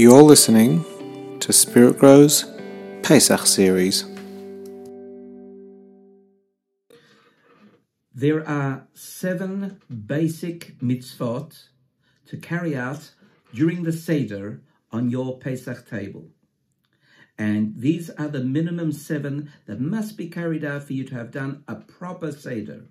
You're listening to Spiritgrow's Pesach series. There are seven basic mitzvot to carry out during the Seder on your Pesach table. And these are the minimum seven that must be carried out for you to have done a proper Seder.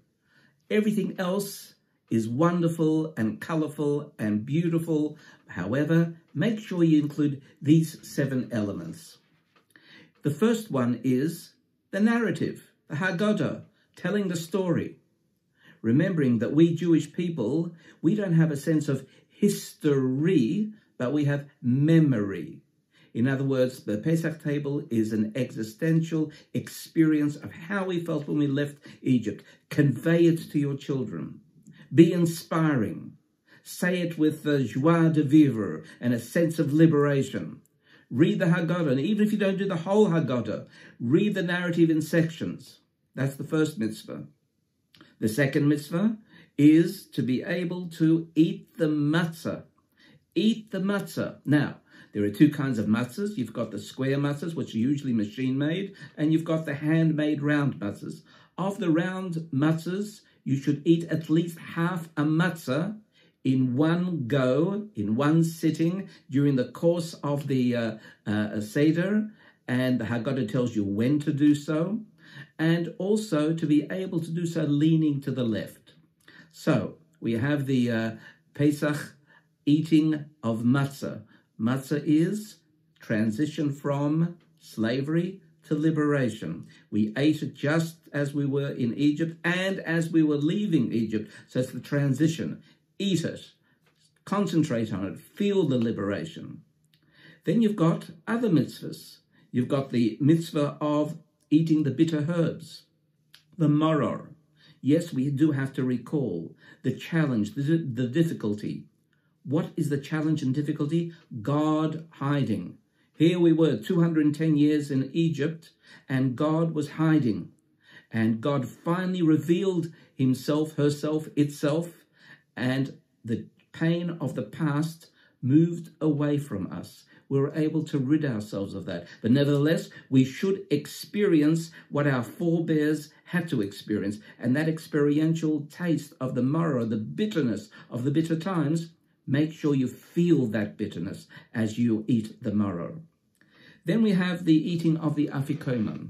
Everything else is wonderful and colorful and beautiful. However, make sure you include these seven elements. The first one is the narrative, the Haggadah, telling the story. Remembering that we Jewish people, we don't have a sense of history, but we have memory. In other words, the Pesach table is an existential experience of how we felt when we left Egypt. Convey it to your children. Be inspiring. Say it with the joie de vivre and a sense of liberation. Read the Haggadah, and even if you don't do the whole Haggadah, read the narrative in sections. That's the first mitzvah. The second mitzvah is to be able to eat the matzah. Eat the matzah. Now, there are two kinds of matzahs. You've got the square matzahs, which are usually machine made, and you've got the handmade round matzahs. Of the round matzahs, you should eat at least half a matzah in one go, in one sitting during the course of the uh, uh, Seder, and the Haggadah tells you when to do so, and also to be able to do so leaning to the left. So we have the uh, Pesach eating of matzah. Matzah is transition from slavery to liberation. We ate it just as we were in Egypt and as we were leaving Egypt. So it's the transition. Eat it, concentrate on it, feel the liberation. Then you've got other mitzvahs. You've got the mitzvah of eating the bitter herbs, the maror. Yes, we do have to recall the challenge, the, the difficulty. What is the challenge and difficulty? God hiding. Here we were 210 years in Egypt, and God was hiding. And God finally revealed himself, herself, itself, and the pain of the past moved away from us. We were able to rid ourselves of that. But nevertheless, we should experience what our forebears had to experience. And that experiential taste of the maror, the bitterness of the bitter times, make sure you feel that bitterness as you eat the maror. Then we have the eating of the afikomen.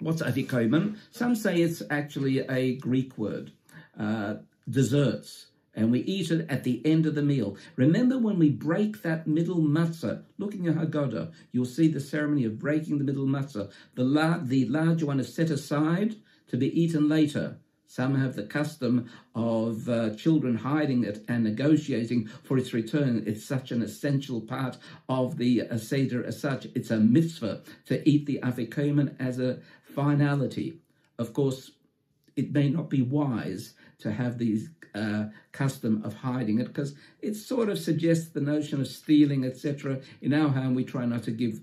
What's afikomen? Some say it's actually a Greek word, uh, desserts, and we eat it at the end of the meal. Remember when we break that middle matzah, looking at Haggadah, you'll see the ceremony of breaking the middle matzah. The, la- the larger one is set aside to be eaten later. Some have the custom of uh, children hiding it and negotiating for its return. It's such an essential part of the uh, Seder as such. It's a mitzvah to eat the afikomen as a finality. Of course, it may not be wise to have these uh, custom of hiding it because it sort of suggests the notion of stealing, etc. In our home, we try not to give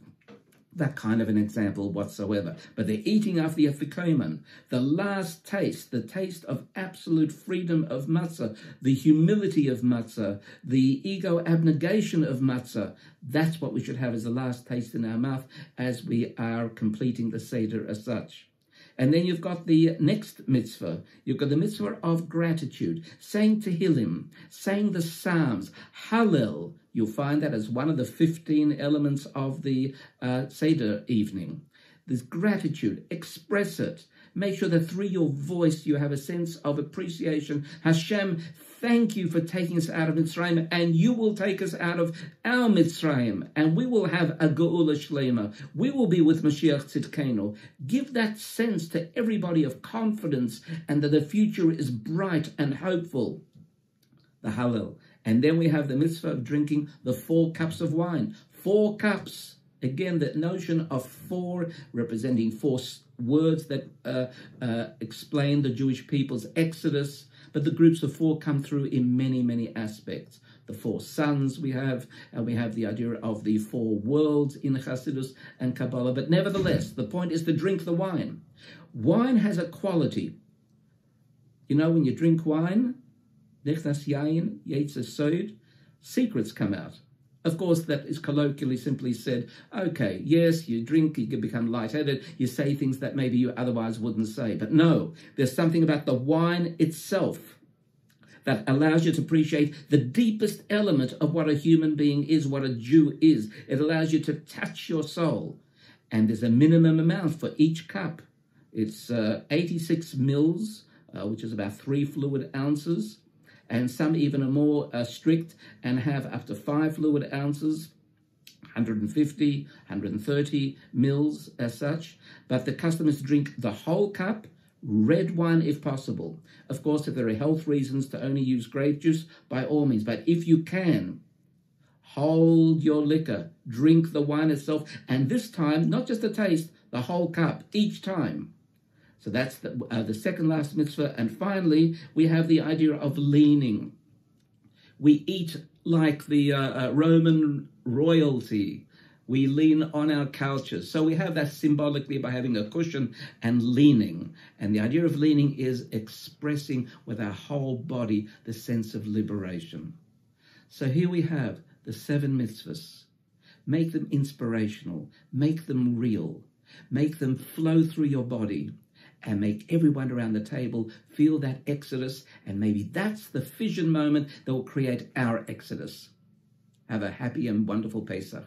that kind of an example whatsoever. But they're eating off the afikomen, the last taste, the taste of absolute freedom of matzah, the humility of matzah, the ego abnegation of matzah. That's what we should have as the last taste in our mouth as we are completing the Seder as such. And then you've got the next mitzvah. You've got the mitzvah of gratitude, saying Tehillim, saying the Psalms, Hallel. You'll find that as one of the 15 elements of the uh, Seder evening. There's gratitude, express it. Make sure that through your voice you have a sense of appreciation. Hashem, thank you for taking us out of Mitzrayim, and you will take us out of our Mitzrayim, and we will have a Geula Shlema. We will be with Mashiach Tzidkenu. Give that sense to everybody of confidence and that the future is bright and hopeful. The Hallel. And then we have the mitzvah of drinking the four cups of wine. Four cups. Again, that notion of four representing four words that uh, uh, explain the Jewish people's exodus, but the groups of four come through in many, many aspects. The four sons we have, and we have the idea of the four worlds in Hasidus and Kabbalah. But nevertheless, the point is to drink the wine. Wine has a quality. You know, when you drink wine, Nechnas Yain, Yetzes Sod, secrets come out. Of course, that is colloquially simply said, okay, yes, you drink, you become lightheaded, you say things that maybe you otherwise wouldn't say. But no, there's something about the wine itself that allows you to appreciate the deepest element of what a human being is, what a Jew is. It allows you to touch your soul. And there's a minimum amount for each cup. It's uh, 86 mils, uh, which is about three fluid ounces and some even are more uh, strict and have up to five fluid ounces. 150, 130 mils as such, but the customers drink the whole cup, red wine if possible. Of course, if there are health reasons to only use grape juice, by all means, but if you can, hold your liquor, drink the wine itself, and this time, not just a taste, the whole cup each time. So that's the, uh, the second last mitzvah. And finally, we have the idea of leaning. We eat like the uh, uh, Roman royalty. We lean on our couches. So we have that symbolically by having a cushion and leaning. And the idea of leaning is expressing with our whole body the sense of liberation. So here we have the seven mitzvahs. Make them inspirational, make them real, make them flow through your body and make everyone around the table feel that exodus. And maybe that's the fission moment that will create our exodus. Have a happy and wonderful Pesach.